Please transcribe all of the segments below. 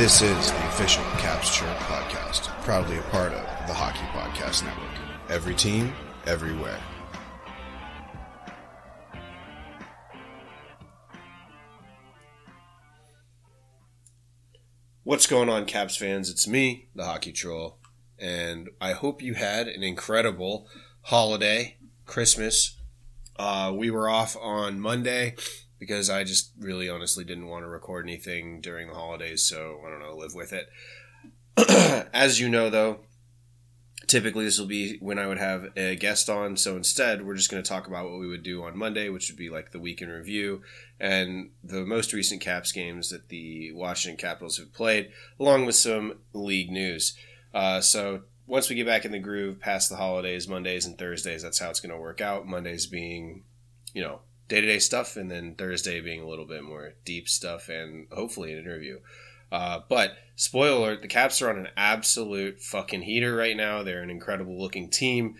This is the official Caps Chirp podcast, proudly a part of the Hockey Podcast Network. Every team, everywhere. What's going on, Caps fans? It's me, the Hockey Troll, and I hope you had an incredible holiday, Christmas. Uh, we were off on Monday because I just really honestly didn't want to record anything during the holidays, so I don't know, live with it. As you know, though, typically this will be when I would have a guest on, so instead we're just going to talk about what we would do on Monday, which would be like the week in review and the most recent Caps games that the Washington Capitals have played, along with some league news. Uh, so once we get back in the groove past the holidays, Mondays and Thursdays, that's how it's going to work out. Mondays being, you know, day to day stuff, and then Thursday being a little bit more deep stuff and hopefully an interview. Uh, but spoiler alert, the Caps are on an absolute fucking heater right now. They're an incredible looking team.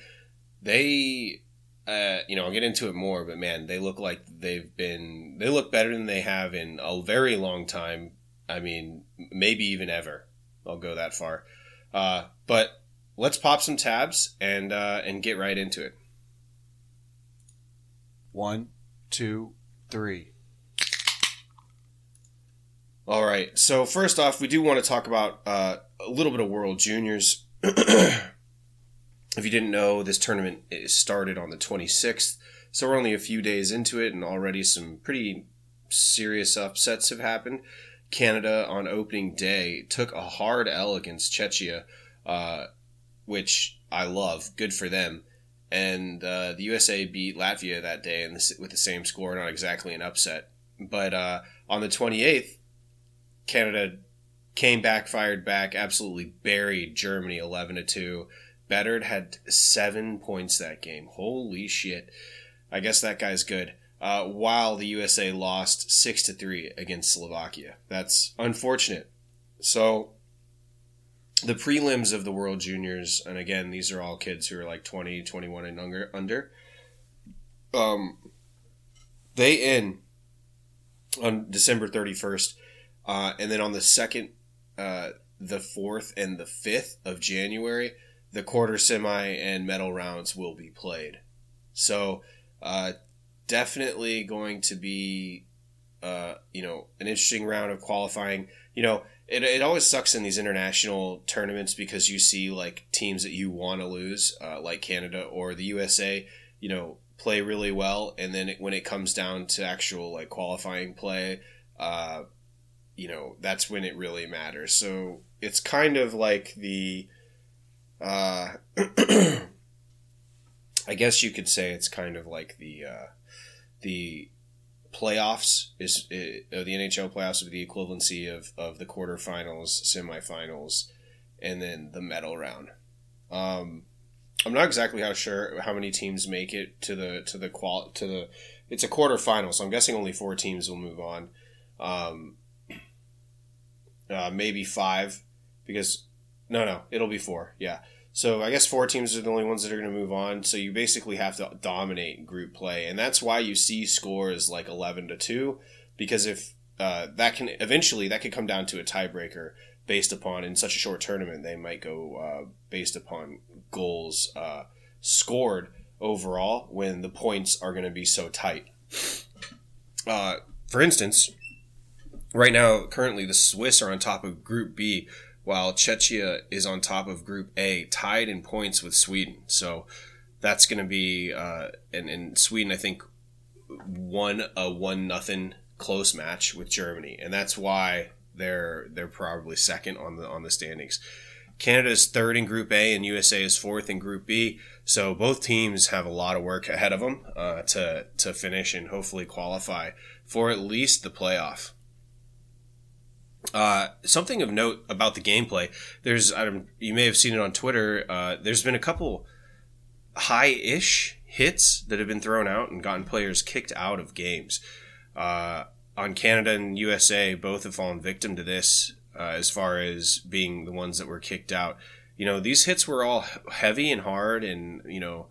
They, uh, you know, I'll get into it more, but man, they look like they've been, they look better than they have in a very long time. I mean, maybe even ever. I'll go that far. Uh, but let's pop some tabs and uh, and get right into it. One, two, three. All right. So first off, we do want to talk about uh, a little bit of World Juniors. if you didn't know, this tournament is started on the 26th, so we're only a few days into it, and already some pretty serious upsets have happened. Canada on opening day took a hard L against Czechia, uh, which I love. Good for them. And uh, the USA beat Latvia that day with the same score, not exactly an upset. But uh, on the 28th, Canada came back, fired back, absolutely buried Germany 11 to 2. Bedard had seven points that game. Holy shit. I guess that guy's good. Uh, while the USA lost 6 to 3 against Slovakia. That's unfortunate. So the prelims of the World Juniors, and again, these are all kids who are like 20, 21 and under. under um, they end on December 31st. Uh, and then on the second, uh, the 4th, and the 5th of January, the quarter, semi, and medal rounds will be played. So, uh, definitely going to be, uh, you know, an interesting round of qualifying. You know, it, it always sucks in these international tournaments because you see like teams that you want to lose, uh, like Canada or the USA, you know, play really well, and then it, when it comes down to actual like qualifying play, uh, you know, that's when it really matters. So it's kind of like the, uh, I guess you could say it's kind of like the uh, the playoffs is uh, the NHL playoffs would be the equivalency of, of the quarterfinals, semifinals, and then the medal round. Um, I'm not exactly how sure how many teams make it to the to the qual to the it's a quarterfinal, so I'm guessing only four teams will move on. Um, uh, maybe five because no no it'll be four yeah so I guess four teams are the only ones that are going to move on. So you basically have to dominate group play, and that's why you see scores like eleven to two, because if uh, that can eventually that could come down to a tiebreaker based upon in such a short tournament they might go uh, based upon goals uh, scored overall when the points are going to be so tight. Uh, for instance, right now currently the Swiss are on top of Group B while Czechia is on top of Group A, tied in points with Sweden. So that's going to be, uh, and, and Sweden, I think, won a one nothing close match with Germany, and that's why they're they're probably second on the on the standings. Canada is third in Group A, and USA is fourth in Group B. So both teams have a lot of work ahead of them uh, to to finish and hopefully qualify for at least the playoff. Uh, something of note about the gameplay. There's, I you may have seen it on Twitter. Uh, there's been a couple high-ish hits that have been thrown out and gotten players kicked out of games. Uh, on Canada and USA, both have fallen victim to this uh, as far as being the ones that were kicked out. You know, these hits were all heavy and hard, and you know,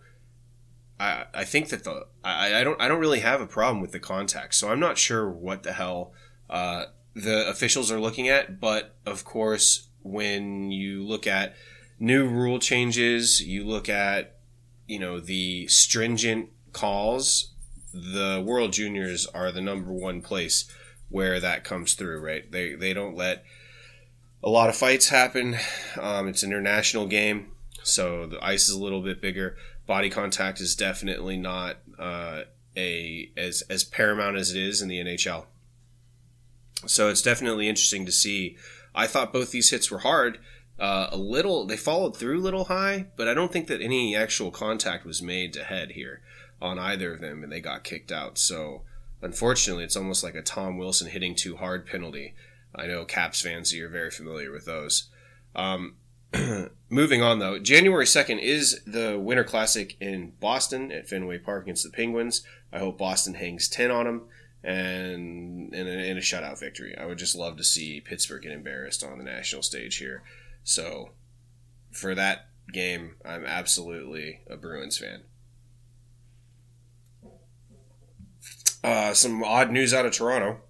I I think that the I, I don't I don't really have a problem with the contact, so I'm not sure what the hell. Uh, the officials are looking at. But of course, when you look at new rule changes, you look at you know the stringent calls. The World Juniors are the number one place where that comes through. Right? They they don't let a lot of fights happen. Um, it's an international game, so the ice is a little bit bigger. Body contact is definitely not uh, a as as paramount as it is in the NHL. So it's definitely interesting to see. I thought both these hits were hard. Uh, a little, they followed through a little high, but I don't think that any actual contact was made to head here on either of them, and they got kicked out. So unfortunately, it's almost like a Tom Wilson hitting too hard penalty. I know Caps fans, you're very familiar with those. Um, moving on though, January 2nd is the Winter Classic in Boston at Fenway Park against the Penguins. I hope Boston hangs 10 on them and in a, in a shutout victory. I would just love to see Pittsburgh get embarrassed on the national stage here. So for that game, I'm absolutely a Bruins fan. Uh, some odd news out of Toronto.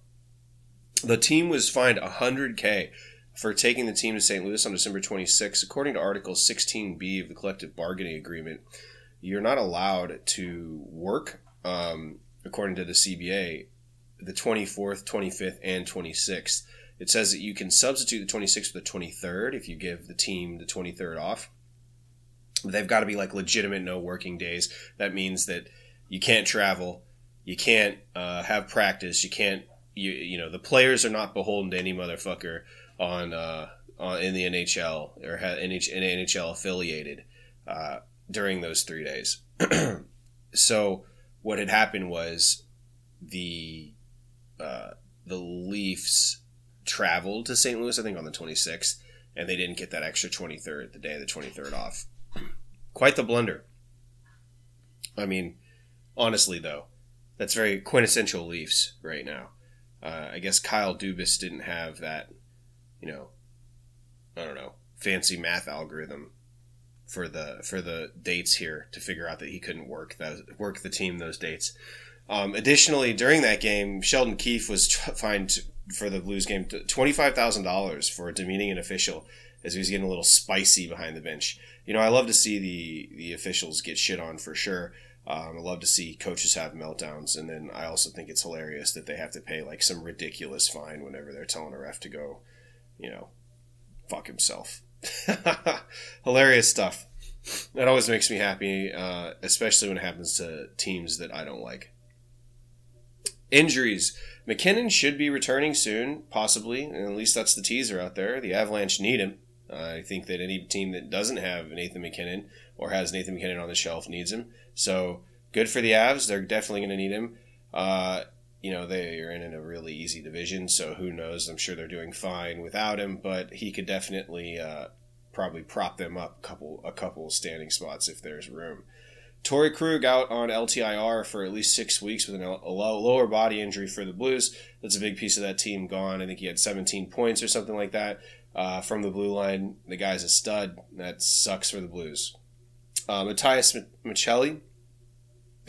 The team was fined 100K for taking the team to St. Louis on December 26. According to Article 16B of the collective bargaining agreement, you're not allowed to work, um, according to the CBA, the 24th, 25th, and 26th. It says that you can substitute the 26th for the 23rd if you give the team the 23rd off. They've got to be like legitimate no working days. That means that you can't travel, you can't uh, have practice, you can't you you know the players are not beholden to any motherfucker on uh, on in the NHL or ha- NH- NHL affiliated uh, during those three days. so what had happened was the uh, the Leafs traveled to St. Louis, I think, on the 26th, and they didn't get that extra 23rd, the day of the 23rd off. Quite the blunder. I mean, honestly, though, that's very quintessential Leafs right now. Uh, I guess Kyle Dubas didn't have that, you know, I don't know, fancy math algorithm for the for the dates here to figure out that he couldn't work that work the team those dates. Um, additionally, during that game, Sheldon Keefe was fined for the Blues game twenty five thousand dollars for demeaning an official as he was getting a little spicy behind the bench. You know, I love to see the the officials get shit on for sure. Um, I love to see coaches have meltdowns, and then I also think it's hilarious that they have to pay like some ridiculous fine whenever they're telling a ref to go, you know, fuck himself. hilarious stuff. That always makes me happy, uh, especially when it happens to teams that I don't like. Injuries. MacKinnon should be returning soon, possibly, and at least that's the teaser out there. The Avalanche need him. Uh, I think that any team that doesn't have Nathan MacKinnon or has Nathan MacKinnon on the shelf needs him. So good for the Avs. They're definitely going to need him. Uh, you know, they are in a really easy division, so who knows? I'm sure they're doing fine without him, but he could definitely uh, probably prop them up a couple a couple standing spots if there's room. Torey Krug out on LTIR for at least six weeks with a lower body injury for the Blues. That's a big piece of that team gone. I think he had 17 points or something like that uh, from the blue line. The guy's a stud. That sucks for the Blues. Uh, Matias Maccelli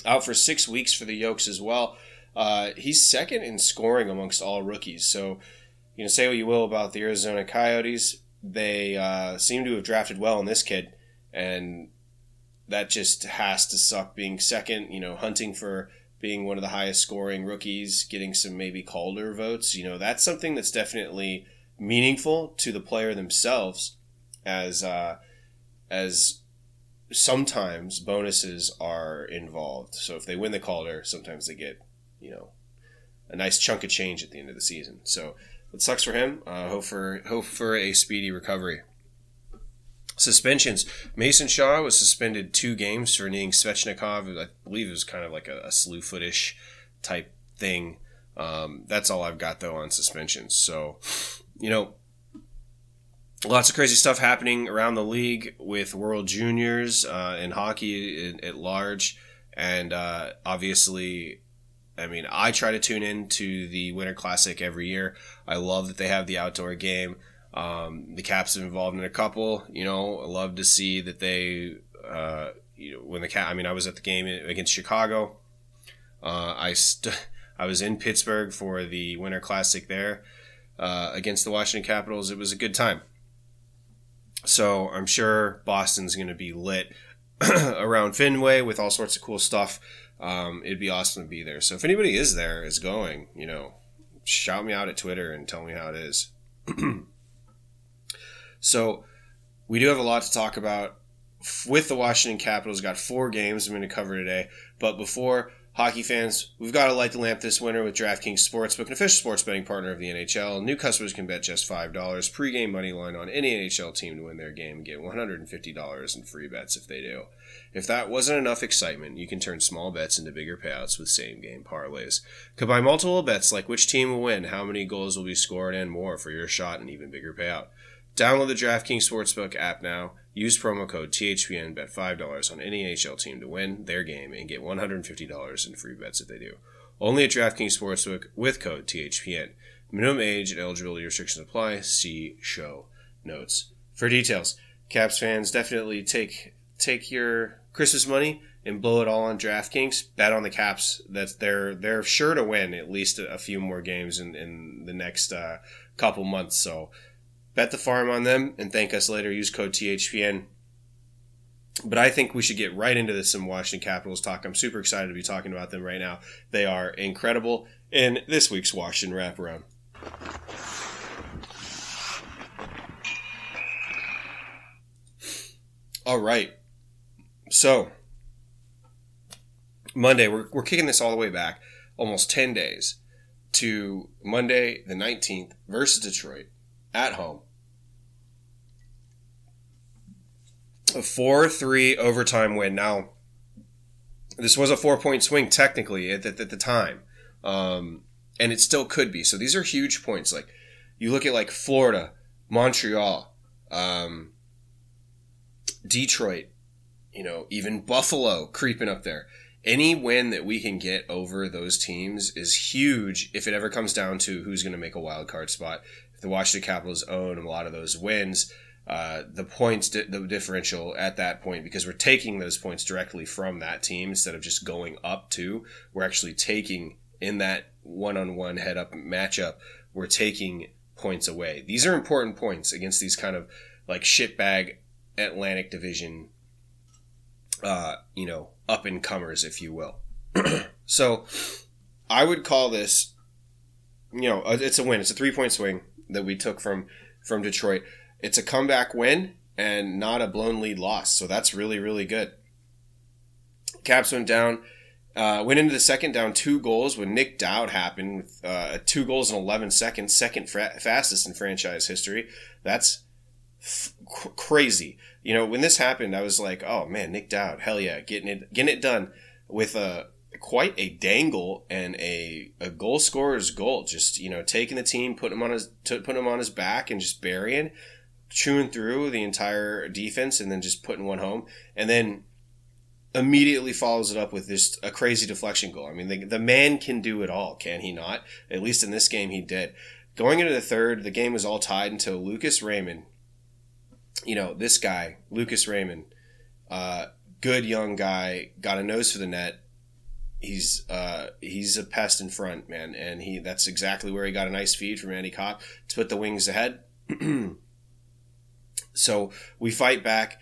out for six weeks for the Yotes as well. Uh, he's second in scoring amongst all rookies. So, you know, say what you will about the Arizona Coyotes, they uh, seem to have drafted well in this kid, and that just has to suck being second. You know, hunting for being one of the highest scoring rookies, getting some maybe Calder votes. You know, that's something that's definitely meaningful to the player themselves, as uh, as sometimes bonuses are involved. So if they win the Calder, sometimes they get you know a nice chunk of change at the end of the season. So it sucks for him. Uh, hope for hope for a speedy recovery. Suspensions. Mason Shaw was suspended two games for kneeing Svechnikov. I believe it was kind of like a, a slew footish type thing. Um, that's all I've got though on suspensions. So, you know, lots of crazy stuff happening around the league with World Juniors uh, and hockey at, at large, and uh, obviously I mean, I try to tune in to the Winter Classic every year. I love that they have the outdoor game. Um, the Caps have involved in a couple. You know, I love to see that they, uh, you know, when the Cap. I mean, I was at the game against Chicago. Uh, I st- I was in Pittsburgh for the Winter Classic there. uh, against the Washington Capitals. It was a good time. So I'm sure Boston's going to be lit around Fenway with all sorts of cool stuff. Um, it'd be awesome to be there. So if anybody is there, is going, you know, shout me out at Twitter and tell me how it is. so we do have a lot to talk about with the Washington Capitals. Got four games I'm going to cover today. But before Hockey fans, we've got to light the lamp this winter with DraftKings Sportsbook, an official sports betting partner of the NHL. New customers can bet just $5 pregame money line on any NHL team to win their game and get $150 in free bets if they do. If that wasn't enough excitement, you can turn small bets into bigger payouts with same game parlays. Combine multiple bets like which team will win, how many goals will be scored, and more for your shot and even bigger payout. Download the DraftKings Sportsbook app now. Use promo code THPN. Bet $5 on any NHL team to win their game and get $150 in free bets if they do. Only at DraftKings Sportsbook with code THPN. Minimum age and eligibility restrictions apply. See show notes for details. Caps fans, definitely take take your Christmas money and blow it all on DraftKings. Bet on the Caps. That they're they're sure to win at least a, few more games in, in the next uh, couple months. So bet the farm on them and thank us later. Use code THPN. But I think we should get right into this some Washington Capitals talk. I'm super excited to be talking about them right now. They are incredible in this week's Washington Wraparound. All right. So, Monday, we're, we're kicking this all the way back almost 10 days to Monday the 19th versus Detroit at home. A 4 3 overtime win. Now, this was a four point swing technically at, at, at the time, um, and it still could be. So these are huge points. Like, you look at like Florida, Montreal, um, Detroit, you know, even Buffalo creeping up there. Any win that we can get over those teams is huge if it ever comes down to who's going to make a wild card spot the Washington Capitals own a lot of those wins. Uh, the points, di- the differential at that point, because we're taking those points directly from that team instead of just going up to, we're actually taking in that one-on-one head-up matchup, we're taking points away. These are important points against these kind of like shitbag Atlantic Division, uh, you know, up and comers, if you will. so, I would call this, you know, it's a win. It's a three-point swing that we took from from Detroit. It's a comeback win and not a blown lead loss, so that's really really good. Caps went down. Uh, went into the second down two goals when Nic Dowd happened with uh, two goals in 11 seconds, second fra- fastest in franchise history. That's f- crazy. You know, when this happened, I was like, oh man, Nic Dowd, hell yeah, getting it, getting it done with a quite a dangle and a, a goal scorer's goal. Just you know, taking the team, putting him on his putting him on his back, and just burying, chewing through the entire defense, and then just putting one home, and then immediately follows it up with just a crazy deflection goal. I mean, the, the man can do it all, can he not? At least in this game, he did. Going into the third, the game was all tied until Lucas Raymond. You know, this guy, Lucas Raymond, uh, good young guy, got a nose for the net, he's uh, he's a pest in front, man, and he that's exactly where he got a nice feed from Andy Copp to put the wings ahead. so we fight back,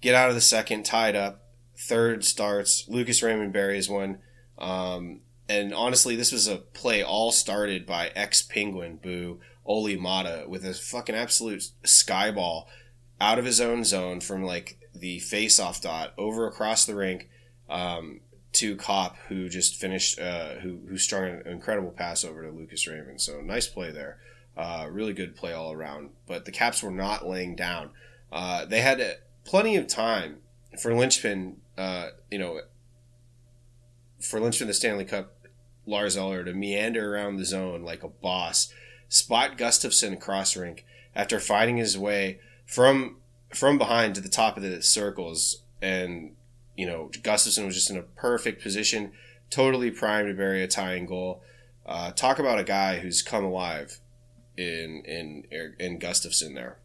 get out of the second, tied up. Third starts. Lucas Raymond buries one. Um, and honestly, this was a play all started by ex Penguin Boo Olli Maatta with a fucking absolute skyball out of his own zone from like the face off dot over across the rink. Um, to Copp, who just finished, uh, who who strung an incredible pass over to Lucas Raymond. So nice play there, uh, really good play all around. But the Caps were not laying down. Uh, they had plenty of time for Linchpin, uh, you know, for Linchpin the Stanley Cup, Lars Eller to meander around the zone like a boss, spot Gustafsson cross rink after fighting his way from from behind to the top of the circles and you know, Gustafsson was just in a perfect position, totally primed to bury a tying goal. Uh, talk about a guy who's come alive in in in Gustafsson there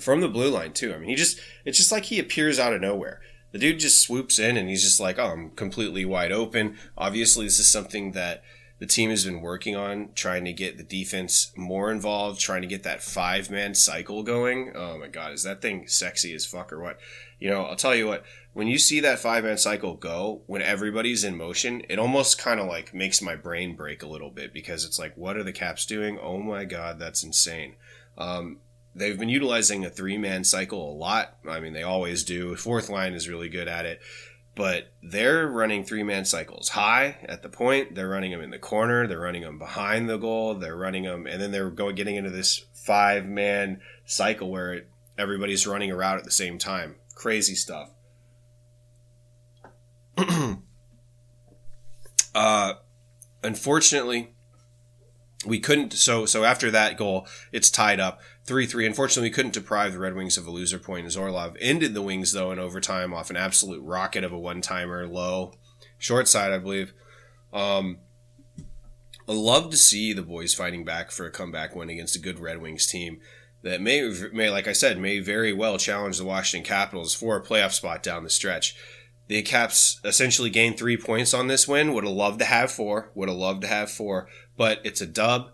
from the blue line too. I mean, he just it's just like he appears out of nowhere. The dude just swoops in and he's just like, "Oh, I'm completely wide open." Obviously, this is something that the team has been working on trying to get the defense more involved, trying to get that five man cycle going. Oh my God, is that thing sexy as fuck or what? You know, I'll tell you what, when you see that five man cycle go, when everybody's in motion, it almost kind of like makes my brain break a little bit because it's like, what are the Caps doing? Oh my God, that's insane. Um, they've been utilizing a three man cycle a lot. I mean, they always do. Fourth line is really good at it but they're running three man cycles high at the point. They're running them in the corner. They're running them behind the goal. They're running them, and then they're going getting into this five man cycle where it, everybody's running around at the same time. Crazy stuff. uh, unfortunately, we couldn't. So so after that goal, it's tied up. 3 3. Unfortunately, we couldn't deprive the Red Wings of a loser point as Orlov ended the Wings, though, in overtime off an absolute rocket of a one timer low. Short side, I believe. Um, I love to see the boys fighting back for a comeback win against a good Red Wings team that may, may, like I said, may very well challenge the Washington Capitals for a playoff spot down the stretch. The Caps essentially gained three points on this win. Would have loved to have four. Would have loved to have four, but it's a dub,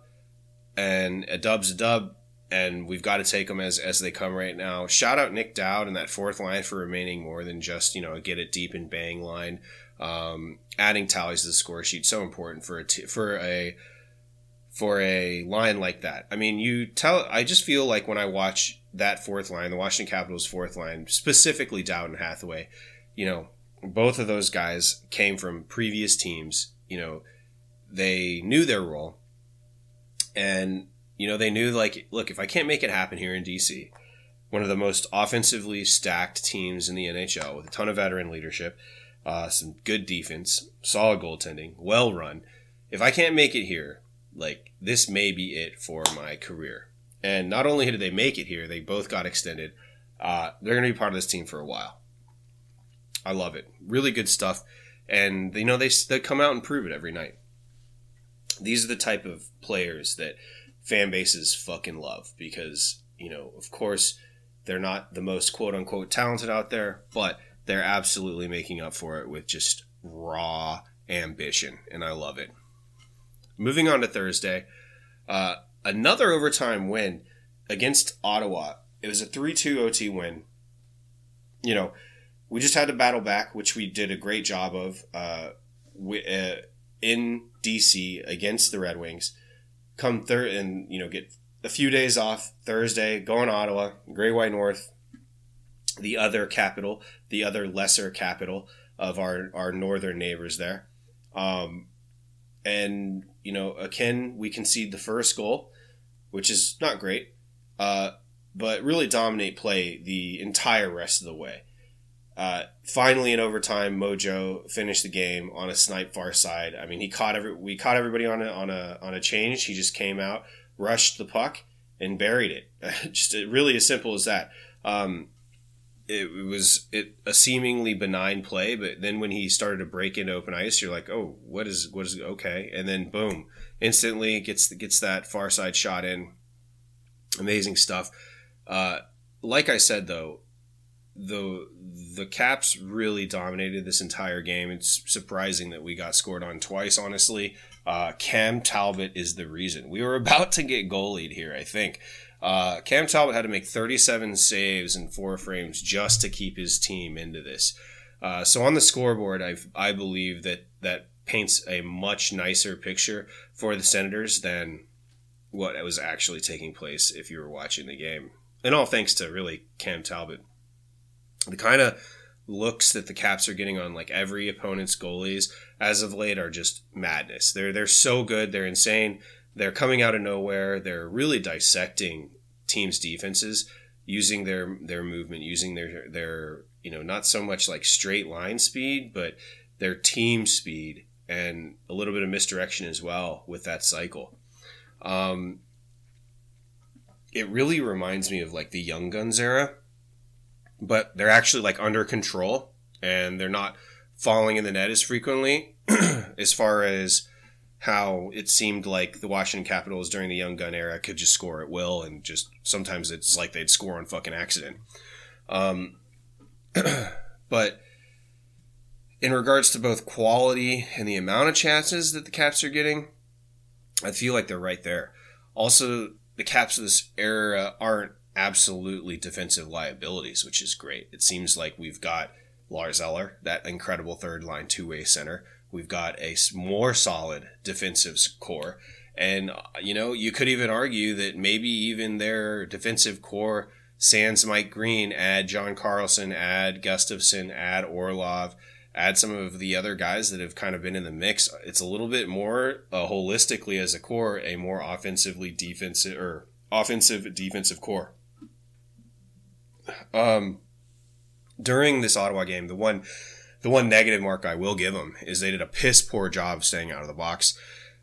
and a dub's a dub and we've got to take them as as they come right now. Shout out Nic Dowd and that fourth line for remaining more than just you know get it deep and bang line. Um, adding tallies to the score sheet so important for a t- for a for a line like that. I mean, you tell. I just feel like when I watch that fourth line, the Washington Capitals fourth line, specifically Dowd and Hathaway, you know, both of those guys came from previous teams. You know, they knew their role, and you know, they knew like, look, if I can't make it happen here in DC, one of the most offensively stacked teams in the NHL with a ton of veteran leadership, uh, some good defense, solid goaltending, well run. If I can't make it here, like this may be it for my career. And not only did they make it here, they both got extended. Uh, they're going to be part of this team for a while. I love it. Really good stuff. And, you know, they, they come out and prove it every night. These are the type of players that fan bases fucking love because, you know, of course, they're not the most quote unquote talented out there, but they're absolutely making up for it with just raw ambition, and I love it. Moving on to Thursday, uh, another overtime win against Ottawa. It was a 3 2 OT win. You know, we just had to battle back, which we did a great job of uh, we, uh, in DC against the Red Wings come third and you know get a few days off Thursday, go in Ottawa, Great White North, the other capital, the other lesser capital of our our northern neighbors there, um, and you know again we concede the first goal, which is not great, uh, but really dominate play the entire rest of the way. Uh, finally, in overtime, Mojo finished the game on a snipe far side. I mean, he caught every we caught everybody on a on a on a change. He just came out, rushed the puck, and buried it. just really as simple as that. Um, it, was it a seemingly benign play, but then when he started to break into open ice, you're like, oh, what is what is okay? And then boom, instantly gets gets that far side shot in. Amazing stuff. Uh, like I said though, the the Caps really dominated this entire game. It's surprising that we got scored on twice. Honestly, uh, Cam Talbot is the reason we were about to get goalied here. I think uh, Cam Talbot had to make 37 saves in four frames just to keep his team into this. Uh, so on the scoreboard, I I believe that that paints a much nicer picture for the Senators than what was actually taking place if you were watching the game. And all thanks to really Cam Talbot the kind of looks that the Caps are getting on like every opponent's goalies as of late are just madness. They're they're so good, they're insane. They're coming out of nowhere. They're really dissecting teams' defenses using their their movement, using their their you know not so much like straight line speed, but their team speed and a little bit of misdirection as well with that cycle. Um, it really reminds me of like the Young Guns era but they're actually like under control and they're not falling in the net as frequently as far as how it seemed like the Washington Capitals during the Young Gun era could just score at will and just sometimes it's like they'd score on fucking accident. Um, but in regards to both quality and the amount of chances that the Caps are getting, I feel like they're right there. Also, the Caps of this era aren't absolutely defensive liabilities, which is great. It seems like we've got Lars Eller, that incredible third line two way center. We've got a more solid defensive core. And, uh, you know, you could even argue that maybe even their defensive core, sans Mike Green, add John Carlson, add Gustafsson, add Orlov, add some of the other guys that have kind of been in the mix. It's a little bit more uh, holistically as a core, a more offensively defensive or offensive defensive core. Um, during this Ottawa game, the one the one negative mark I will give them is they did a piss poor job staying out of the box.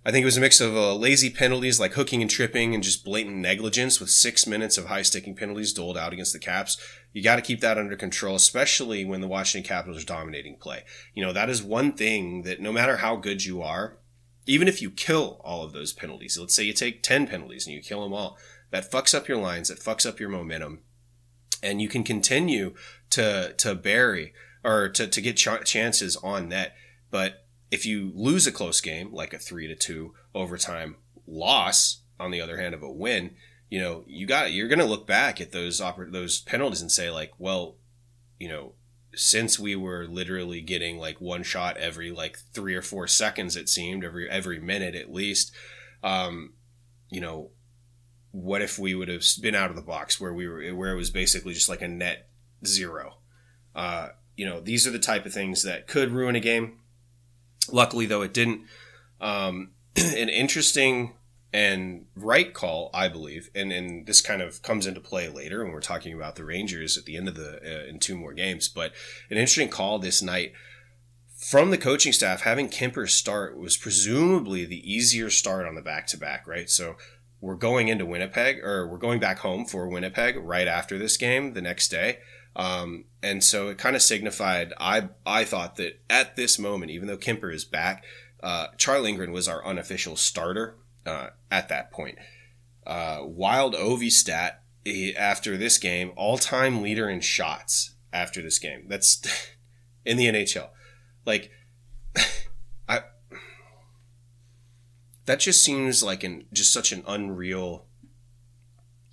I think it was a mix of uh, lazy penalties like hooking and tripping and just blatant negligence with six minutes of high sticking penalties doled out against the Caps. You got to keep that under control, especially when the Washington Capitals are dominating play. You know, that is one thing that no matter how good you are, even if you kill all of those penalties, let's say you take 10 penalties and you kill them all, that fucks up your lines, that fucks up your momentum. And you can continue to, to bury or to, to get ch- chances on net. But if you lose a close game, like a three to two overtime loss, on the other hand of a win, you know, you got you're going to look back at those oper- those penalties and say like, well, you know, since we were literally getting like one shot every like three or four seconds, it seemed every every minute at least. Um, you know, what if we would have been out of the box where we were where it was basically just like a net zero? Uh, you know, these are the type of things that could ruin a game. Luckily, though, it didn't. Um, an interesting and right call, I believe, and and this kind of comes into play later when we're talking about the Rangers at the end of the uh, in two more games. But an interesting call this night from the coaching staff having Kuemper start was presumably the easier start on the back to back, right? So we're going into Winnipeg or we're going back home for Winnipeg right after this game the next day. Um, and so it kind of signified, I, I thought that at this moment, even though Kuemper is back, uh, Charlie Lindgren was our unofficial starter uh, at that point. Uh, wild Ovi stat after this game, all time leader in shots after this game. That's in the NHL. Like, I. That just seems like an just such an unreal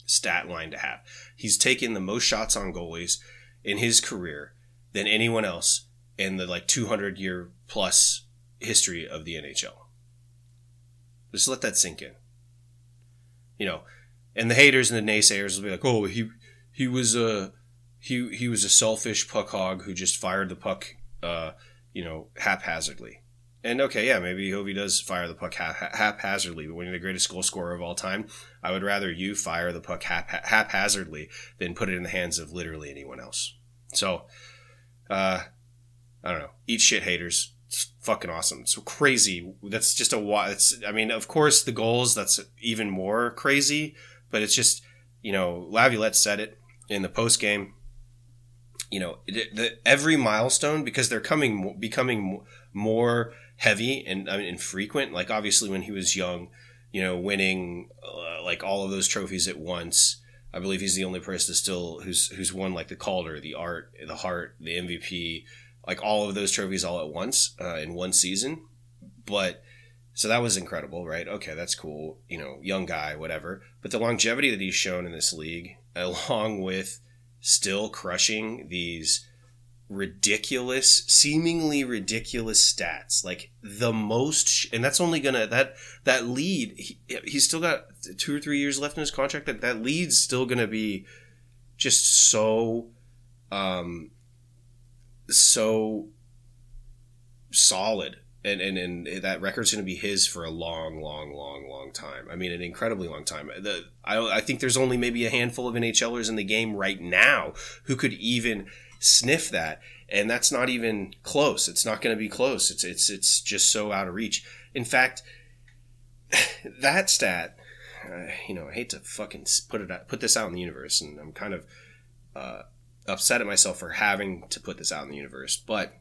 stat line to have. He's taken the most shots on goalies in his career than anyone else in the like 200 year plus history of the NHL. Just let that sink in. You know, and the haters and the naysayers will be like, "Oh, he he was a he he was a selfish puck hog who just fired the puck, uh, you know, haphazardly." And okay, yeah, maybe Ovi does fire the puck haphazardly, but when you're the greatest goal scorer of all time, I would rather you fire the puck hap- haphazardly than put it in the hands of literally anyone else. So, uh, I don't know. Eat shit, haters. It's fucking awesome. It's crazy. That's just a lot. It's, I mean, of course, the goals, that's even more crazy, but it's just, you know, Laviolette said it in the post game. You know, the, every milestone, because they're coming, becoming more heavy and I mean, infrequent. Like obviously when he was young, you know, winning uh, like all of those trophies at once. I believe he's the only person still who's who's won like the Calder, the Art, the Hart, the MVP, like all of those trophies all at once uh, in one season. But so that was incredible, right? Okay, that's cool. You know, young guy, whatever. But the longevity that he's shown in this league, along with still crushing these ridiculous, seemingly ridiculous stats. Like the most, and that's only gonna that that lead. He, he's still got two or three years left in his contract. That that lead's still gonna be just so, um, so solid. And, and, and that record's going to be his for a long, long, long, long time. I mean, an incredibly long time. The, I, I think there's only maybe a handful of NHLers in the game right now who could even sniff that and that's not even close. It's not going to be close. It's it's it's just so out of reach. In fact that stat uh, you know i hate to fucking put it out, put this out in the universe and i'm kind of uh, upset at myself for having to put this out in the universe but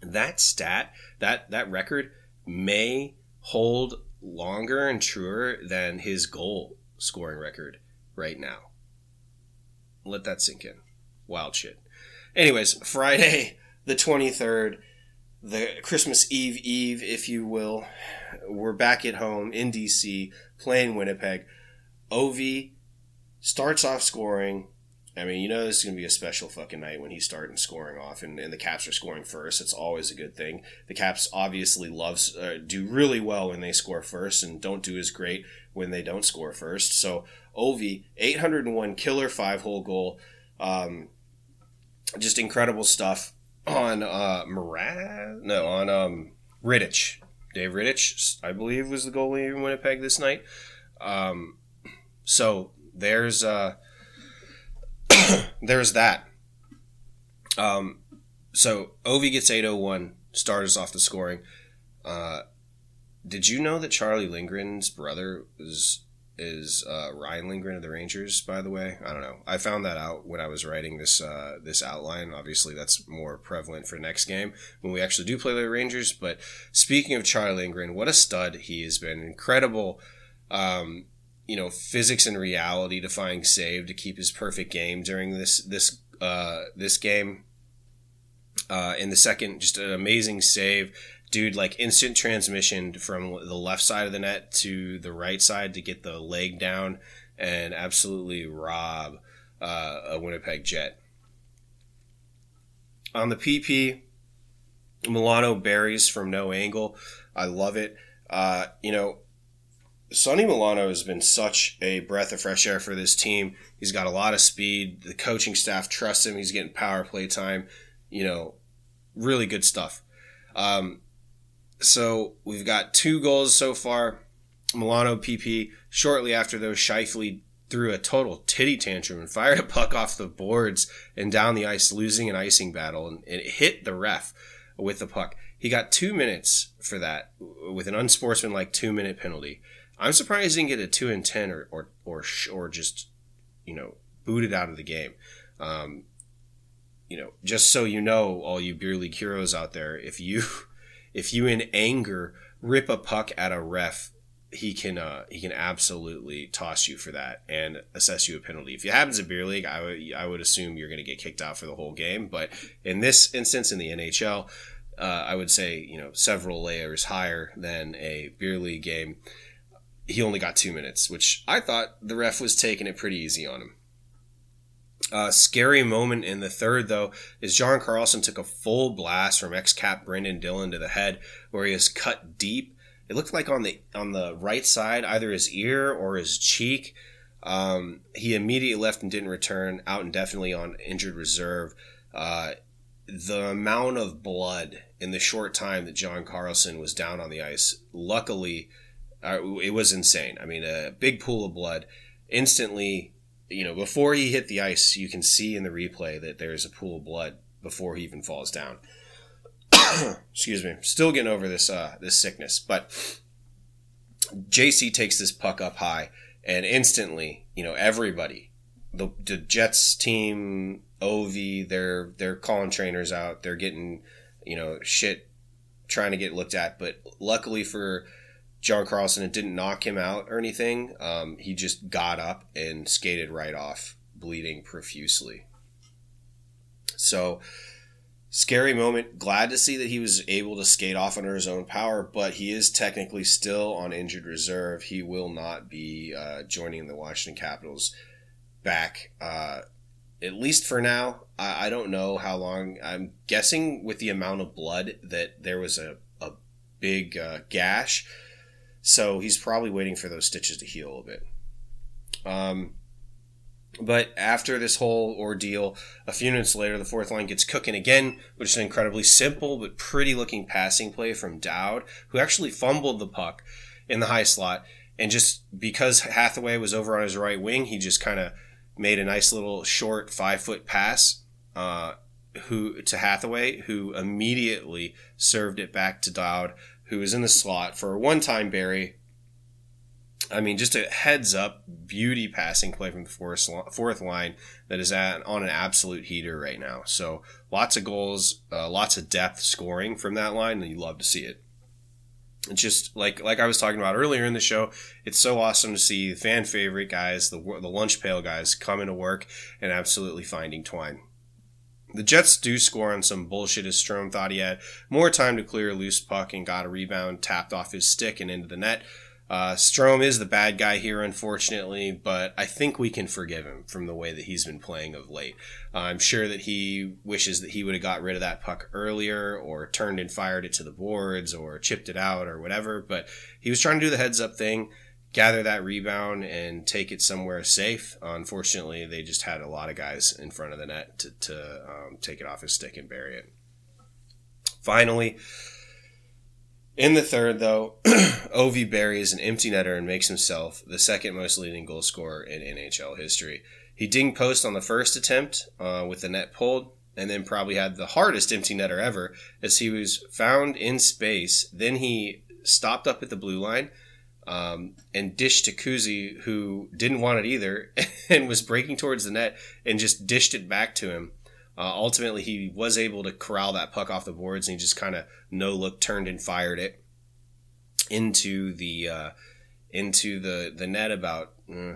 that stat that that record may hold longer and truer than his goal scoring record right now. Let that sink in. Wild shit Anyways, Friday the 23rd, the Christmas Eve Eve, if you will. We're back at home in DC playing Winnipeg. Ovi starts off scoring. I mean, you know this is going to be a special fucking night when he's starting scoring off, and, and the Caps are scoring first. It's always a good thing. The Caps obviously loves uh, do really well when they score first, and don't do as great when they don't score first. So Ovi, 801 killer five hole goal, um, just incredible stuff on uh. No, on um, Rittich. Dave Rittich, I believe, was the goalie in Winnipeg this night. Um, so there's uh, there's that. Um, so Ovi gets 801, starters off the scoring. Uh, did you know that Charlie Lindgren's brother was is uh, Ryan Lindgren of the Rangers? By the way, I don't know. I found that out when I was writing this uh, this outline. Obviously, that's more prevalent for next game when we actually do play the Rangers. But speaking of Charlie Lindgren, what a stud he has been! Incredible. Um, you know, physics and reality defying save to keep his perfect game during this this uh, this game. Uh, in the second, just an amazing save dude like instant transmission from the left side of the net to the right side to get the leg down and absolutely rob uh, a Winnipeg Jet. On the PP, Milano buries from no angle. I love it. Uh, you know, Sonny Milano has been such a breath of fresh air for this team. He's got a lot of speed. The coaching staff trusts him. He's getting power play time. You know, really good stuff. Um, so we've got two goals so far. Milano PP shortly after those Scheifele threw a total titty tantrum and fired a puck off the boards and down the ice, losing an icing battle, and, and it hit the ref with the puck. He got two minutes for that with an unsportsmanlike two minute penalty. I'm surprised he didn't get a two and ten or or or, or just you know booted out of the game. Um, you know, just so you know, all you beer league heroes out there, if you if you in anger rip a puck at a ref, he can uh, he can absolutely toss you for that and assess you a penalty. If it happens in beer league, I would I would assume you're going to get kicked out for the whole game. But in this instance, in the NHL, uh, I would say you know several layers higher than a beer league game. He only got two minutes, which I thought the ref was taking it pretty easy on him. Uh, scary moment in the third, though, is John Carlson took a full blast from ex-cap Brendan Dillon to the head, where he is cut deep. It looked like on the on the right side, either his ear or his cheek. Um, he immediately left and didn't return, out indefinitely on injured reserve. Uh, the amount of blood in the short time that John Carlson was down on the ice, luckily, uh, it was insane. I mean, a big pool of blood. Instantly, you know, before he hit the ice, you can see in the replay that there's a pool of blood before he even falls down. Excuse me. Still getting over this uh, this sickness, but JC takes this puck up high, and instantly, you know, everybody, the, the Jets team, Ovi, they're they're calling trainers out. They're getting, you know, shit, trying to get looked at. But luckily for John Carlson, it didn't knock him out or anything. Um, he just got up and skated right off, bleeding profusely. So, scary moment. Glad to see that he was able to skate off under his own power, but he is technically still on injured reserve. He will not be uh, joining the Washington Capitals back, uh, at least for now. I, I, don't know how long. I'm guessing with the amount of blood that there was a, a big uh, gash so he's probably waiting for those stitches to heal a bit. Um, but after this whole ordeal, a few minutes later, the fourth line gets cooking again, which is an incredibly simple but pretty looking passing play from Dowd, who actually fumbled the puck in the high slot. And just because Hathaway was over on his right wing, he just kind of made a nice little short five foot pass uh, who to Hathaway, who immediately served it back to Dowd, who is in the slot for a one time Barry. I mean, just a heads up, beauty passing play from the fourth, fourth line that is at, on an absolute heater right now. So lots of goals, uh, lots of depth scoring from that line, and you love to see it. It's just like like I was talking about earlier in the show. It's so awesome to see fan favorite guys, the the lunch pail guys, coming to work and absolutely finding twine. The Jets do score on some bullshit as Strome thought he had more time to clear a loose puck and got a rebound tapped off his stick and into the net. Uh, Strome is the bad guy here, unfortunately, but I think we can forgive him from the way that he's been playing of late. Uh, I'm sure that he wishes that he would have got rid of that puck earlier, or turned and fired it to the boards, or chipped it out, or whatever. But he was trying to do the heads up thing, gather that rebound, and take it somewhere safe. unfortunately, they just had a lot of guys in front of the net to, to um, take it off his stick and bury it. Finally, in the third, though, Ovi buries an empty netter and makes himself the second most leading goal scorer in NHL history. He dinged post on the first attempt uh, with the net pulled, and then probably had the hardest empty netter ever as he was found in space. Then he stopped up at the blue line um, and dished to Kuzi, who didn't want it either and was breaking towards the net and just dished it back to him. Uh, ultimately, he was able to corral that puck off the boards, and he just kind of no look turned and fired it into the uh, into the the net about uh,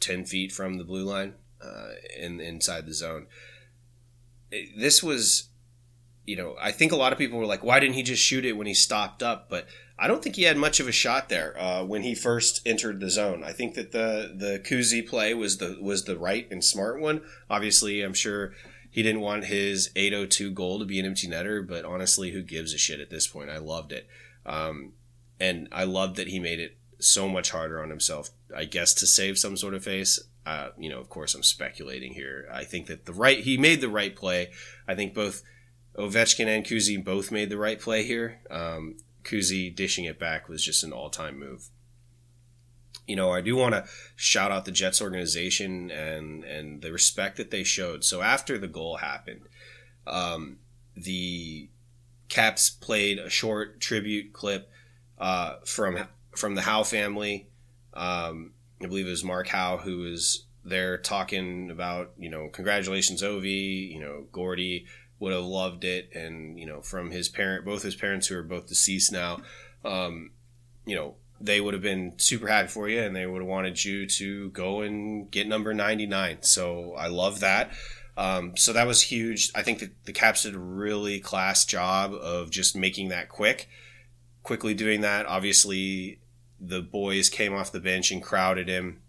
ten feet from the blue line uh, in inside the zone. This was, you know, I think a lot of people were like, "Why didn't he just shoot it when he stopped up?" But I don't think he had much of a shot there uh, when he first entered the zone. I think that the the Kuzi play was the was the right and smart one. Obviously, I'm sure he didn't want his 802 goal to be an empty netter, but honestly, who gives a shit at this point? I loved it. Um, and I loved that he made it so much harder on himself, I guess, to save some sort of face. Uh, you know, of course, I'm speculating here. I think that the right, he made the right play. I think both Ovechkin and Kuzi both made the right play here. Um, Kuzi dishing it back was just an all time move you know, I do want to shout out the Jets organization and and the respect that they showed. So after the goal happened, um, the Caps played a short tribute clip uh, from from the Howe family. Um, I believe it was Mark Howe who was there talking about you know congratulations Ovi, you know Gordy would have loved it, and you know from his parent, both his parents who are both deceased now, um, you know they would have been super happy for you and they would have wanted you to go and get number 99. So I love that. Um, so that was huge. I think that the Caps did a really class job of just making that quick, quickly doing that. Obviously, the boys came off the bench and crowded him,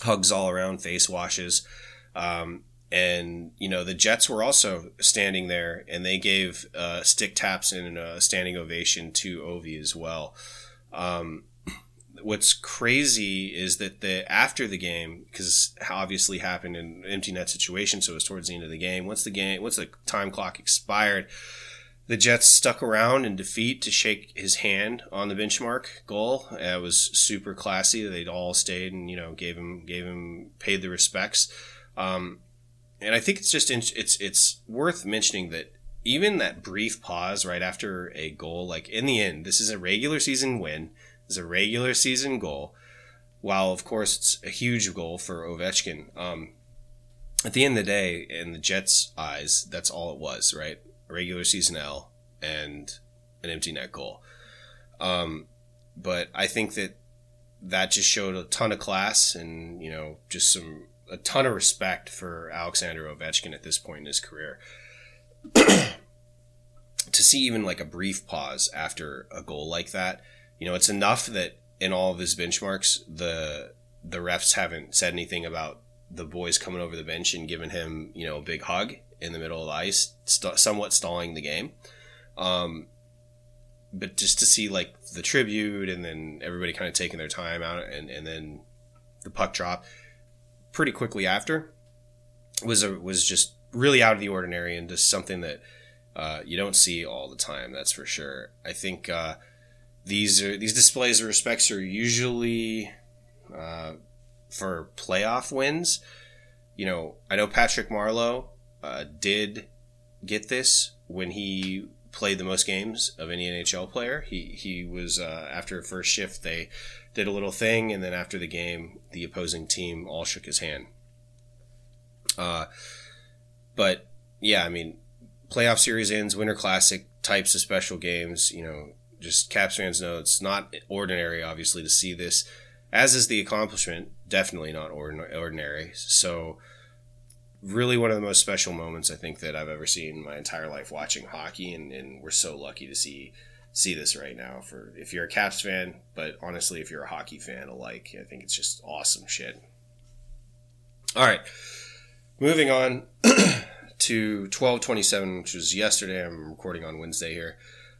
hugs all around, face washes. Um, and you know the Jets were also standing there, and they gave uh, stick taps and a standing ovation to Ovi as well. Um, what's crazy is that the after the game, because obviously happened in empty net situation, so it was towards the end of the game. Once the game, once the time clock expired, the Jets stuck around in defeat to shake his hand on the benchmark goal. It was super classy. They'd all stayed and you know gave him gave him paid the respects. Um, and I think it's just it's it's worth mentioning that even that brief pause right after a goal, like in the end, this is a regular season win, is a regular season goal. While of course it's a huge goal for Ovechkin. Um, at the end of the day, in the Jets' eyes, that's all it was, right? A regular season L and an empty net goal. Um, but I think that that just showed a ton of class and you know just some a ton of respect for Alexander Ovechkin at this point in his career. to see even like a brief pause after a goal like that, you know, it's enough that in all of his benchmarks, the the refs haven't said anything about the boys coming over the bench and giving him, you know, a big hug in the middle of the ice, st- somewhat stalling the game. Um, but just to see like the tribute and then everybody kind of taking their time out and, and then the puck drop pretty quickly after was a, was just really out of the ordinary and just something that uh, you don't see all the time. That's for sure. I think uh, these are these displays of respects are usually uh, for playoff wins. You know, I know Patrick Marleau uh, did get this when he played the most games of any NHL player. He he was uh, after first shift they did a little thing, and then after the game, the opposing team all shook his hand. Uh, but yeah, I mean, playoff series ends, Winter Classic types of special games. You know, just Caps fans know it's not ordinary, obviously, to see this. As is the accomplishment, definitely not ordinary. So, really one of the most special moments I think that I've ever seen in my entire life watching hockey, and, and we're so lucky to see see this right now. For if you're a Caps fan, but honestly, if you're a hockey fan alike, I think it's just awesome shit. All right, moving on to twelve twenty seven, which was yesterday. I'm recording on Wednesday here.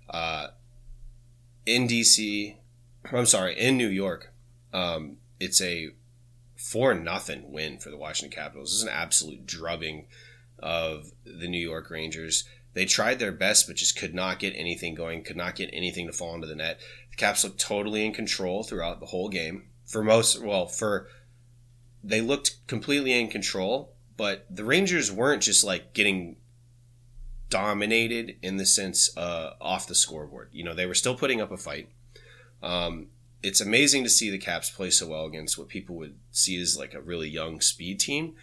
Uh, in DC, I'm sorry, in New York. Um, it's a four nothing win for the Washington Capitals. This is an absolute drubbing of the New York Rangers. They tried their best, but just could not get anything going, could not get anything to fall into the net. The Caps looked totally in control throughout the whole game. For most, well, for they looked completely in control, but the Rangers weren't just like getting dominated in the sense uh, off the scoreboard. You know, they were still putting up a fight. Um, it's amazing to see the Caps play so well against what people would see as like a really young speed team.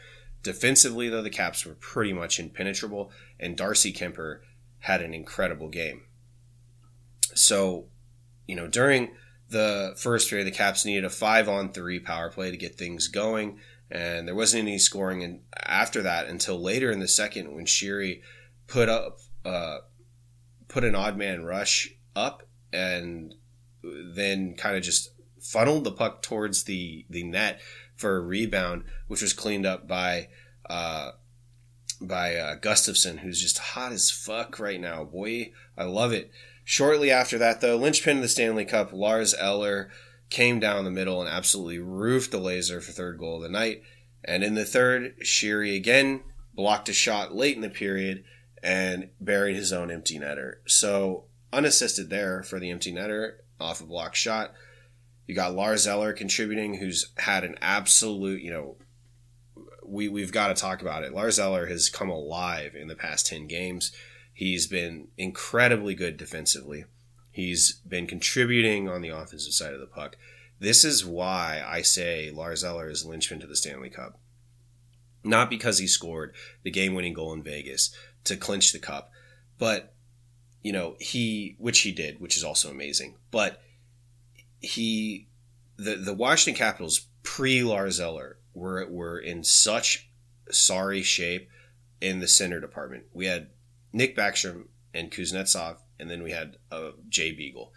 Defensively, though, the Caps were pretty much impenetrable, and Darcy Kuemper had an incredible game. So, you know, during the first period, the Caps needed a five on three power play to get things going, and there wasn't any scoring. And after that, until later in the second, when Sheary put up uh, put an odd man rush up and then kind of just funneled the puck towards the the net for a rebound, which was cleaned up by uh, by uh, Gustafsson, who's just hot as fuck right now. Boy, I love it. Shortly after that, though, linchpin of the Stanley Cup, Lars Eller came down the middle and absolutely roofed the laser for third goal of the night. And in the third, Sheary again blocked a shot late in the period and buried his own empty netter. So unassisted there for the empty netter off a block shot. You got Lars Eller contributing, who's had an absolute, you know, we, we've got to talk about it. Lars Eller has come alive in the past 10 games. He's been incredibly good defensively. He's been contributing on the offensive side of the puck. This is why I say Lars Eller is linchpin to the Stanley Cup. Not because he scored the game winning goal in Vegas to clinch the cup, but you know, he which he did, which is also amazing. But he the the Washington Capitals pre Lars Eller were were in such sorry shape in the center department. We had Nick Backstrom and Kuznetsov, and then we had uh, Jay Beagle,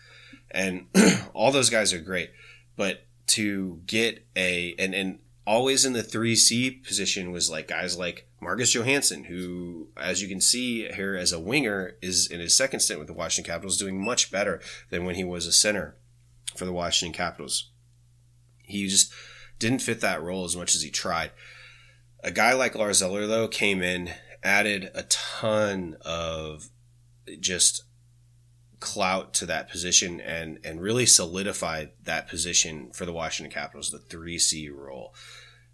and all those guys are great. But to get a and and always in the three C position was like guys like Marcus Johansson, who, as you can see here as a winger, is in his second stint with the Washington Capitals doing much better than when he was a center for the Washington Capitals. He just didn't fit that role as much as he tried. A guy like Lars Eller, though, came in, added a ton of just clout to that position and and really solidified that position for the Washington Capitals, the 3C role.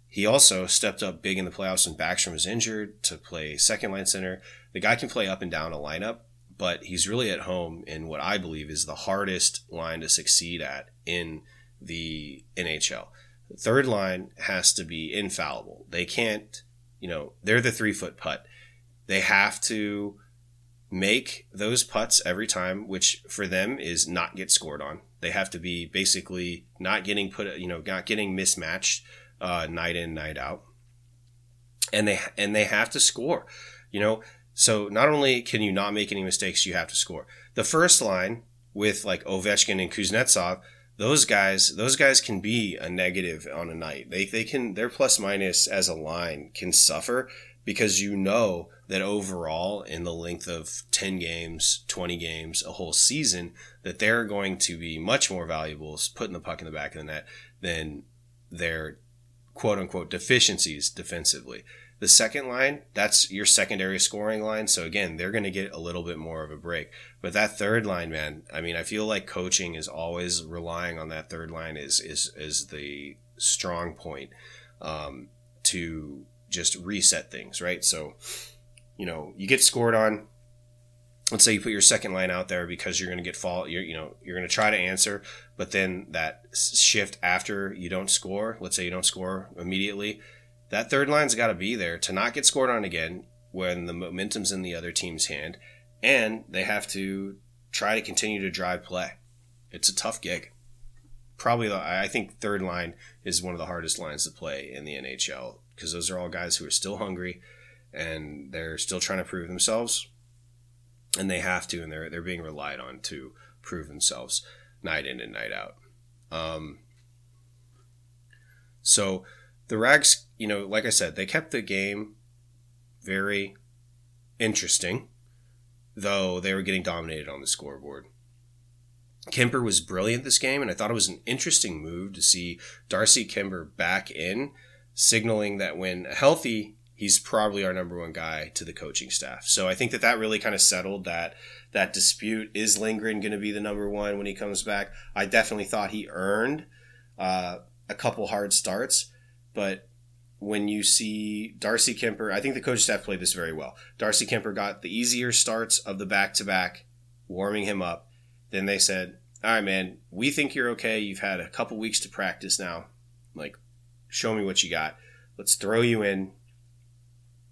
He also stepped up big in the playoffs when Backstrom was injured to play second line center. The guy can play up and down a lineup, but he's really at home in what I believe is the hardest line to succeed at in the NHL. The third line has to be infallible. They can't, you know, they're the three foot putt. They have to make those putts every time, which for them is not get scored on. They have to be basically not getting put, you know, not getting mismatched uh, night in, night out, and they and they have to score. You know, so not only can you not make any mistakes, you have to score. The first line with like Ovechkin and Kuznetsov, those guys, those guys can be a negative on a night. They they can their plus minus as a line can suffer because you know that overall in the length of 10 games 20 games a whole season that they're going to be much more valuable putting the puck in the back of the net than their quote unquote deficiencies defensively. The second line, that's your secondary scoring line. So again, they're going to get a little bit more of a break. But that third line, man, I mean, I feel like coaching is always relying on that third line is is is the strong point um, to just reset things, right? So, you know, you get scored on, let's say you put your second line out there because you're going to get fall you're you know you're going to try to answer but then that shift after you don't score let's say you don't score immediately that third line's got to be there to not get scored on again when the momentum's in the other team's hand and they have to try to continue to drive play it's a tough gig probably the, i think third line is one of the hardest lines to play in the nhl because those are all guys who are still hungry and they're still trying to prove themselves, and they have to, and they're they're being relied on to prove themselves night in and night out. Um, so the Rags, you know, like I said, they kept the game very interesting, though they were getting dominated on the scoreboard. Kuemper was brilliant this game, and I thought it was an interesting move to see Darcy Kuemper back in, signaling that when healthy, he's probably our number one guy to the coaching staff. So I think that that really kind of settled that that dispute. Is Lindgren going to be the number one when he comes back? I definitely thought he earned uh, a couple hard starts, but when you see Darcy Kuemper, I think the coaching staff played this very well. Darcy Kuemper got the easier starts of the back to back, warming him up then they said, "All right, man, we think you're okay. You've had a couple weeks to practice now. Like, show me what you got. Let's throw you in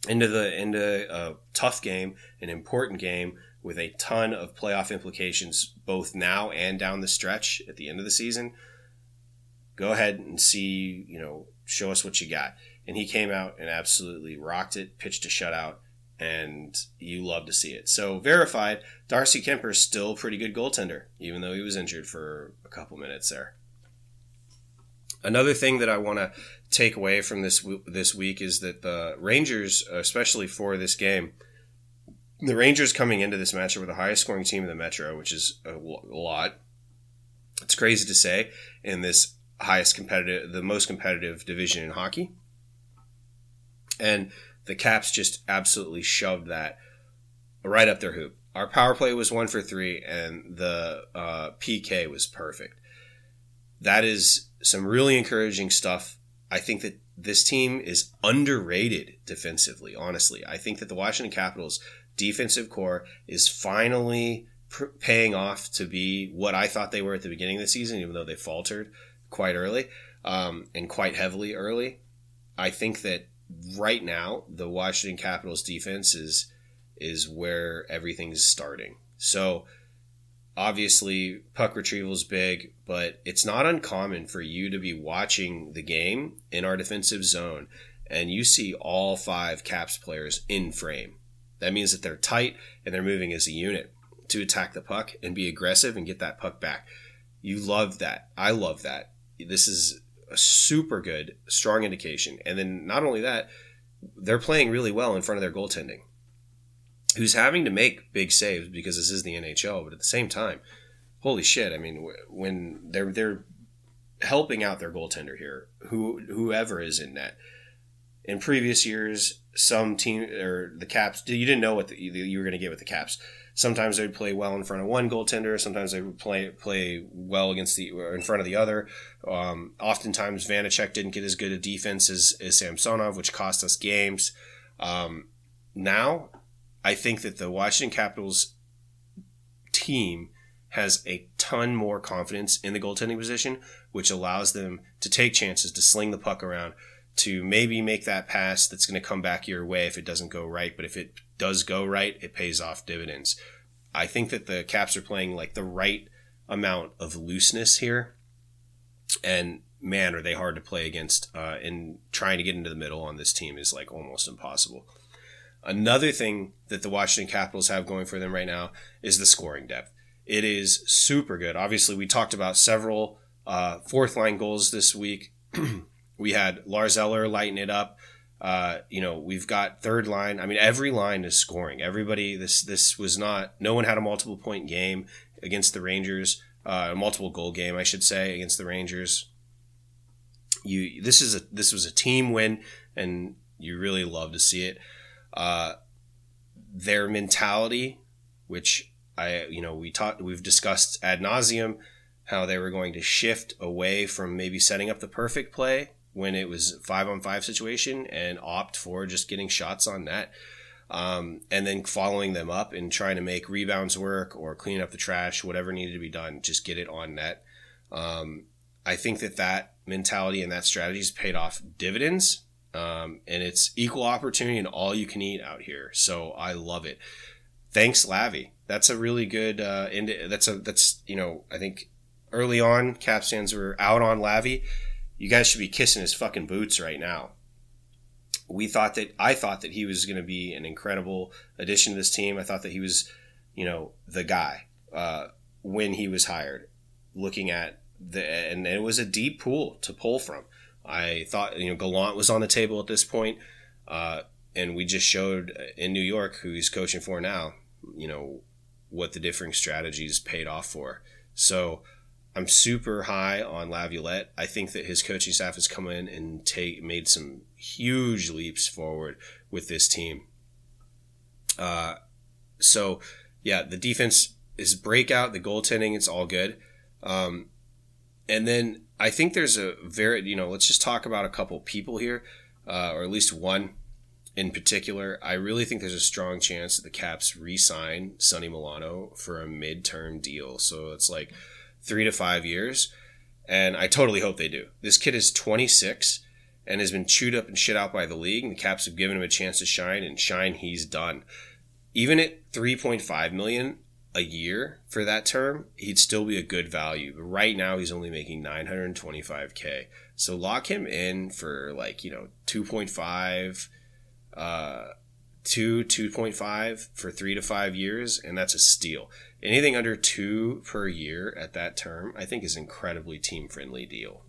into the into a tough game, an important game with a ton of playoff implications, both now and down the stretch at the end of the season. Go ahead and see, you know, show us what you got." And he came out and absolutely rocked it, pitched a shutout and you love to see it. So verified, Darcy Kuemper is still a pretty good goaltender, even though he was injured for a couple minutes there. Another thing that I want to take away from this this week is that the Rangers, especially for this game, the Rangers coming into this matchup were the highest scoring team in the Metro, which is a lot. It's crazy to say in this highest competitive, the most competitive division in hockey, and the Caps just absolutely shoved that right up their hoop. Our power play was one for three, and the uh, PK was perfect. That is some really encouraging stuff. I think that this team is underrated defensively, honestly. I think that the Washington Capitals defensive core is finally pr- paying off to be what I thought they were at the beginning of the season, even though they faltered quite early um, and quite heavily early. I think that right now the Washington Capitals defense is is where everything's starting. So obviously puck retrieval is big, but it's not uncommon for you to be watching the game in our defensive zone and you see all five Caps players in frame. That means that they're tight and they're moving as a unit to attack the puck and be aggressive and get that puck back. You love that. I love that. This is a super good, strong indication. And then not only that, they're playing really well in front of their goaltending, who's having to make big saves because this is the NHL. But at the same time, holy shit! I mean, when they're they're helping out their goaltender here, who whoever is in net. In previous years, some team or the Caps, you didn't know what the, you were going to get with the Caps Sometimes they would play well in front of one goaltender. Sometimes they would play play well against the in front of the other. Um, oftentimes, Vanecek didn't get as good a defense as, as Samsonov, which cost us games. Um, now, I think that the Washington Capitals team has a ton more confidence in the goaltending position, which allows them to take chances, to sling the puck around, to maybe make that pass that's going to come back your way if it doesn't go right. But if it does go right, it pays off dividends. I think that the Caps are playing like the right amount of looseness here. And man, are they hard to play against. Uh, and trying to get into the middle on this team is like almost impossible. Another thing that the Washington Capitals have going for them right now is the scoring depth. It is super good. Obviously, we talked about several uh, fourth line goals this week. we had Lars Eller lighten it up. Uh, you know, we've got third line. I mean, every line is scoring. Everybody, this this was not. No one had a multiple point game against the Rangers. Uh, a multiple goal game, I should say, against the Rangers. You, this is a this was a team win, and you really love to see it. Uh, their mentality, which I, you know, we talked, we've discussed ad nauseum, how they were going to shift away from maybe setting up the perfect play when it was five on five situation and opt for just getting shots on net. Um, and then following them up and trying to make rebounds work or clean up the trash, whatever needed to be done, just get it on net. Um, I think that that mentality and that strategy has paid off dividends. Um, and it's equal opportunity and all you can eat out here. So I love it. Thanks, Lavi. That's a really good, uh, that's a, that's, you know, I think early on, Caps fans were out on Lavi you guys should be kissing his fucking boots right now. we thought that I thought that he was going to be an incredible addition to this team. I thought that he was, you know, the guy uh, when he was hired. Looking at the and it was a deep pool to pull from. I thought you know Gallant was on the table at this point, uh, and we just showed in New York who he's coaching for now. You know what the differing strategies paid off for. So I'm super high on Laviolette. I think that his coaching staff has come in and take made some huge leaps forward with this team. Uh, so yeah, the defense is breakout. The goaltending, it's all good. Um, and then I think there's a very, you know, let's just talk about a couple people here, uh, or at least one in particular. I really think there's a strong chance that the Caps re-sign Sonny Milano for a mid-term deal. So it's like three to five years, and I totally hope they do. This kid is 26 and has been chewed up and shit out by the league, and the Caps have given him a chance to shine, and shine he's done. Even at 3.5 million, a year for that term, he'd still be a good value. But right now, he's only making 925k. So lock him in for like you know 2.5, uh, two 2.5 for three to five years, and that's a steal. Anything under two per year at that term, I think, is incredibly team friendly deal.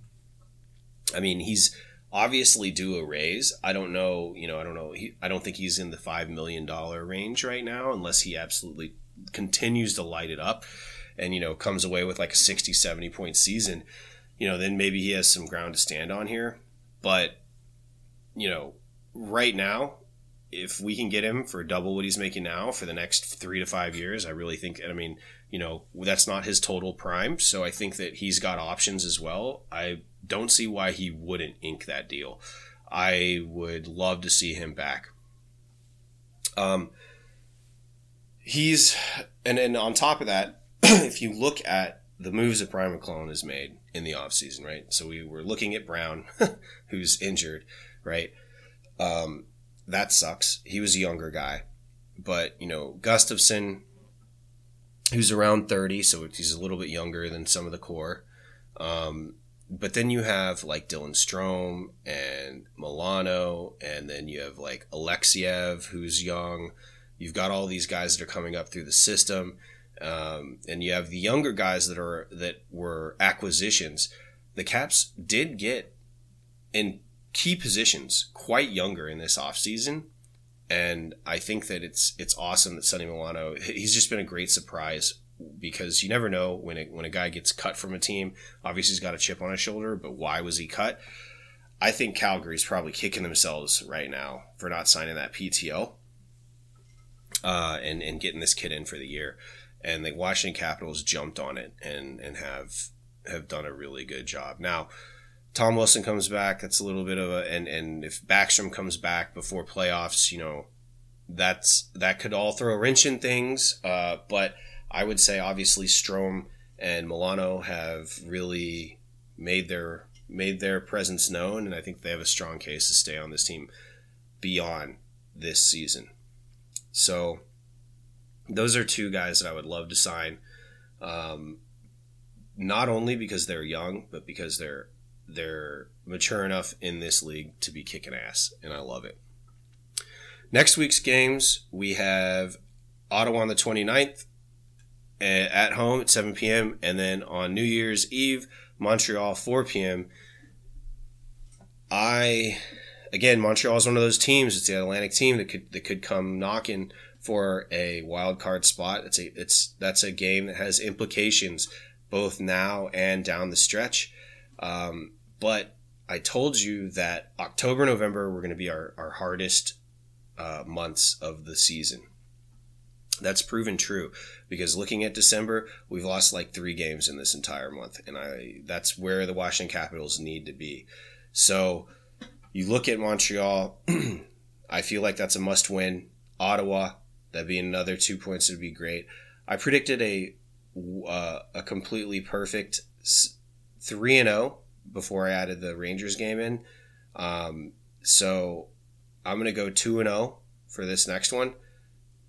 I mean, he's obviously due a raise. I don't know, you know, I don't know. He, I don't think he's in the five million dollar range right now, unless he absolutely continues to light it up and, you know, comes away with like a 60, 70 point season, you know, then maybe he has some ground to stand on here. But, you know, right now, if we can get him for double what he's making now for the next three to five years, I really think, I mean, you know, that's not his total prime. So I think that he's got options as well. I don't see why he wouldn't ink that deal. I would love to see him back. Um, he's and and on top of that, if you look at the moves that Brian MacLellan has made in the offseason, right? So we were looking at Brown, who's injured, right? Um, that sucks. He was a younger guy, but you know Gustafsson, who's around thirty, so he's a little bit younger than some of the core. Um, but then you have like Dylan Strome and Milano, and then you have like Alexeyev, who's young. You've got all these guys that are coming up through the system, um, and you have the younger guys that are that were acquisitions. The Caps did get in key positions quite younger in this offseason. And I think that it's it's awesome that Sonny Milano he's just been a great surprise because you never know when a, when a guy gets cut from a team. Obviously, he's got a chip on his shoulder, but why was he cut? I think Calgary's probably kicking themselves right now for not signing that PTO uh, and and getting this kid in for the year. And the Washington Capitals jumped on it and and have have done a really good job. Now, Tom Wilson comes back. That's a little bit of a and and if Backstrom comes back before playoffs, you know, that's that could all throw a wrench in things. Uh, but I would say obviously Strome and Milano have really made their made their presence known, and I think they have a strong case to stay on this team beyond this season. So those are two guys that I would love to sign. Um, not only because they're young, but because they're they're mature enough in this league to be kicking ass, and I love it. Next week's games, we have Ottawa on the 29th eh, at home at 7 p.m., and then on New Year's Eve, Montreal 4 p.m. I again, Montreal is one of those teams. It's the Atlantic team that could that could come knocking for a wild card spot. It's a it's that's a game that has implications both now and down the stretch. Um, but I told you that October, November were going to be our, our hardest uh, months of the season. That's proven true because looking at December, we've lost like three games in this entire month, and I that's where the Washington Capitals need to be. So you look at Montreal, I feel like that's a must win. Ottawa, that'd be another two points would be great. I predicted a uh, a completely perfect three and zero oh before I added the Rangers game in. Um, so I'm gonna go two and zero oh for this next one,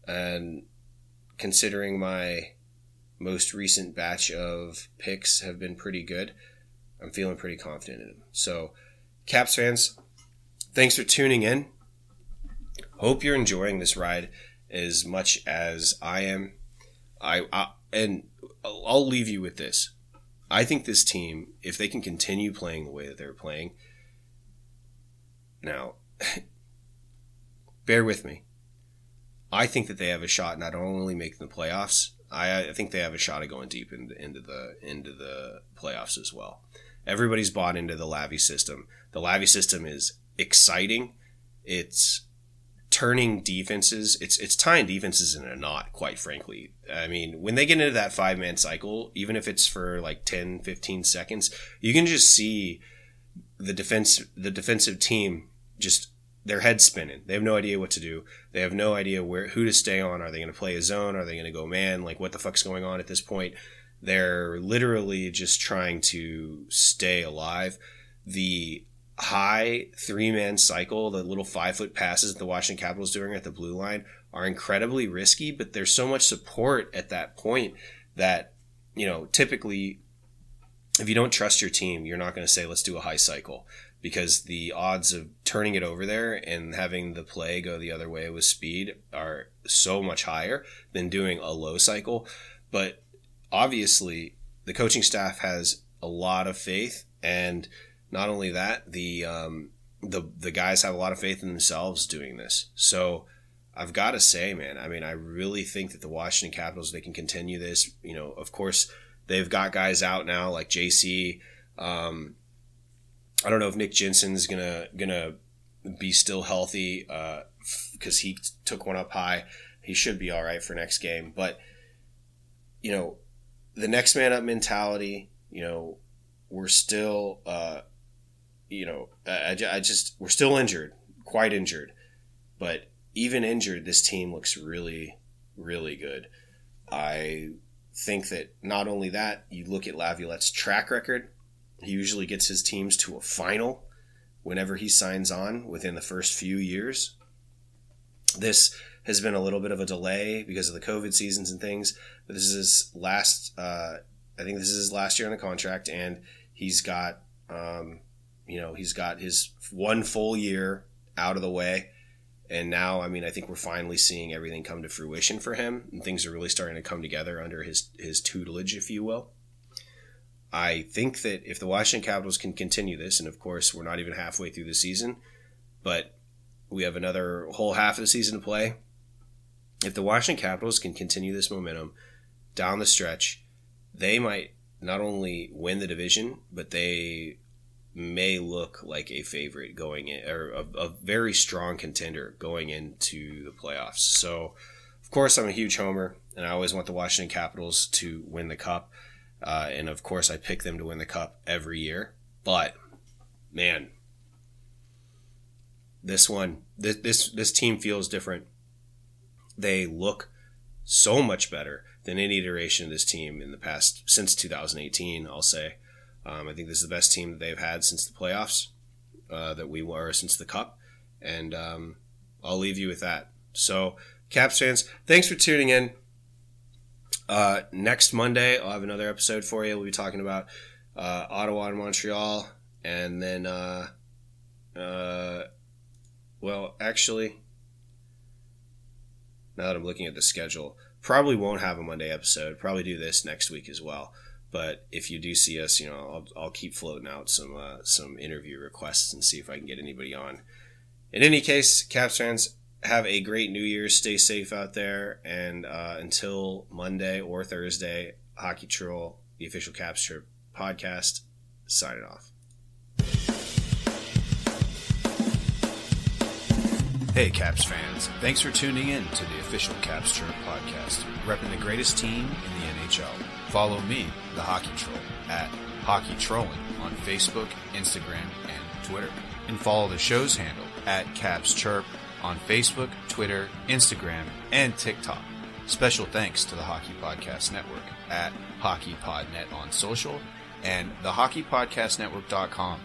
and considering my most recent batch of picks have been pretty good, I'm feeling pretty confident in them. So, Caps fans, Thanks for tuning in. Hope you're enjoying this ride as much as I am. I, I and I'll leave you with this. I think this team, if they can continue playing the way that they're playing, now, bear with me. I think that they have a shot not only making the playoffs. I, I think they have a shot of going deep into, into the into the playoffs as well. Everybody's bought into the Lavi system. The Lavi system is exciting. It's turning defenses. It's it's tying defenses in a knot. Quite frankly, I mean, when they get into that five man cycle, even if it's for like 10, 15 seconds, you can just see the defense the defensive team just their head spinning. They have no idea what to do. They have no idea where who to stay on. Are they going to play a zone? Are they going to go man? Like what the fuck's going on at this point? They're literally just trying to stay alive. The high three man cycle, the little five foot passes that the Washington Capitals doing at the blue line are incredibly risky, but there's so much support at that point that, you know, typically if you don't trust your team, you're not going to say, let's do a high cycle because the odds of turning it over there and having the play go the other way with speed are so much higher than doing a low cycle. But obviously, the coaching staff has a lot of faith, and not only that, the um, the the guys have a lot of faith in themselves doing this. So. I've got to say, man, I mean, I really think that the Washington Capitals, they can continue this. You know, of course, they've got guys out now like JC, um, I don't know if Nick Jensen's gonna gonna be still healthy because uh, he took one up high. He should be all right for next game, but you know, the next man up mentality. You know, we're still, uh, you know, I, I just we're still injured, quite injured, but even injured, this team looks really, really good. I think that not only that, you look at Laviolette's track record he usually gets his teams to a final whenever he signs on within the first few years. This has been a little bit of a delay because of the COVID seasons and things, but this is his last. Uh, I think this is his last year on the contract, and he's got, um, you know, he's got his one full year out of the way, and now, I mean, I think we're finally seeing everything come to fruition for him, and things are really starting to come together under his his tutelage, if you will. I think that if the Washington Capitals can continue this, and of course we're not even halfway through the season, but we have another whole half of the season to play. If the Washington Capitals can continue this momentum down the stretch, they might not only win the division, but they may look like a favorite going in, or a, a very strong contender going into the playoffs. So, of course, I'm a huge homer, and I always want the Washington Capitals to win the cup. Uh, and of course, I pick them to win the cup every year. But man, this one, this this this team feels different. They look so much better than any iteration of this team in the past since 2018. I'll say, um, I think this is the best team that they've had since the playoffs uh, that we were since the cup, and um, I'll leave you with that. So, Caps fans, thanks for tuning in. Uh, next Monday, I'll have another episode for you. We'll be talking about uh, Ottawa and Montreal, and then, uh, uh, well, actually, now that I'm looking at the schedule, probably won't have a Monday episode. Probably do this next week as well. But if you do see us, you know, I'll, I'll keep floating out some uh, some interview requests and see if I can get anybody on. In any case, Caps fans, have a great New Year's. Stay safe out there. And uh, until Monday or Thursday, Hockey Troll, the official Caps Chirp podcast, signing off. Hey, Caps fans. Thanks for tuning in to the official Caps Chirp podcast, repping the greatest team in the NHL. Follow me, the Hockey Troll, at Hockey Trolling on Facebook, Instagram, and Twitter. And follow the show's handle at Caps Chirp on Facebook, Twitter, Instagram, and TikTok. Special thanks to the Hockey Podcast Network at HockeyPodNet on social and the HockeyPodcastNetwork.com.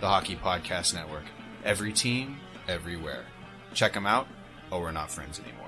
The Hockey Podcast Network. Every team, everywhere. Check them out, or we're not friends anymore.